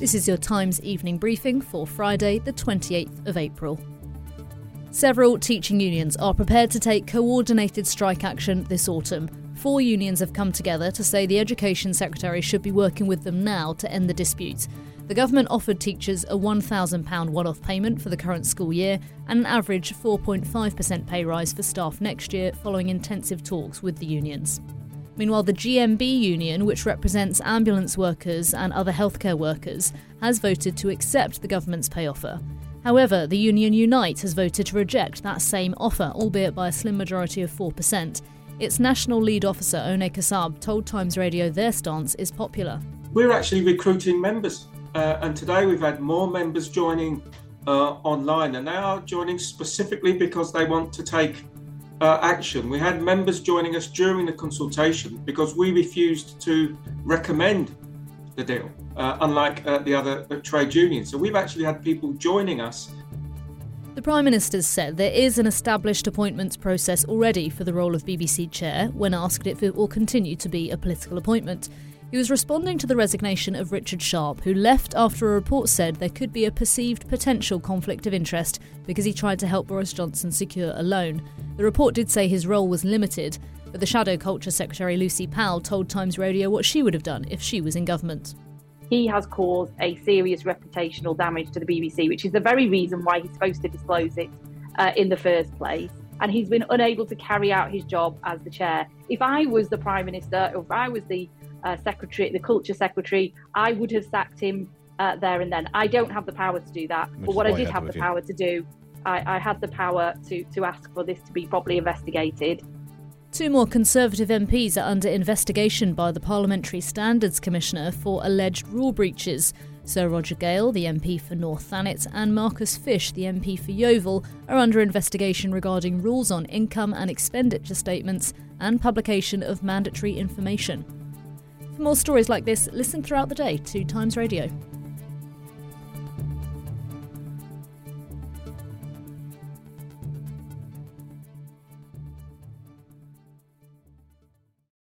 This is your Times evening briefing for Friday, the 28th of April. Several teaching unions are prepared to take coordinated strike action this autumn. Four unions have come together to say the Education Secretary should be working with them now to end the dispute. The government offered teachers a £1,000 one off payment for the current school year and an average 4.5% pay rise for staff next year following intensive talks with the unions. Meanwhile, the GMB union, which represents ambulance workers and other healthcare workers, has voted to accept the government's pay offer. However, the union Unite has voted to reject that same offer, albeit by a slim majority of 4%. Its national lead officer, Onay Kasab, told Times Radio their stance is popular. We're actually recruiting members, uh, and today we've had more members joining uh, online, and they are joining specifically because they want to take uh, action. We had members joining us during the consultation because we refused to recommend the deal, uh, unlike uh, the other uh, trade unions. So we've actually had people joining us. The Prime Minister said there is an established appointments process already for the role of BBC chair when asked if it will continue to be a political appointment. He was responding to the resignation of Richard Sharp, who left after a report said there could be a perceived potential conflict of interest because he tried to help Boris Johnson secure a loan. The report did say his role was limited, but the Shadow Culture Secretary Lucy Powell told Times Radio what she would have done if she was in government. He has caused a serious reputational damage to the BBC, which is the very reason why he's supposed to disclose it uh, in the first place. And he's been unable to carry out his job as the chair. If I was the Prime Minister, or if I was the uh, secretary, the culture secretary, I would have sacked him uh, there and then. I don't have the power to do that, Which but what I did have the you. power to do, I, I had the power to to ask for this to be properly investigated. Two more Conservative MPs are under investigation by the Parliamentary Standards Commissioner for alleged rule breaches. Sir Roger Gale, the MP for North Thanet, and Marcus Fysh, the MP for Yeovil, are under investigation regarding rules on income and expenditure statements and publication of mandatory information. For more stories like this, listen throughout the day to Times Radio.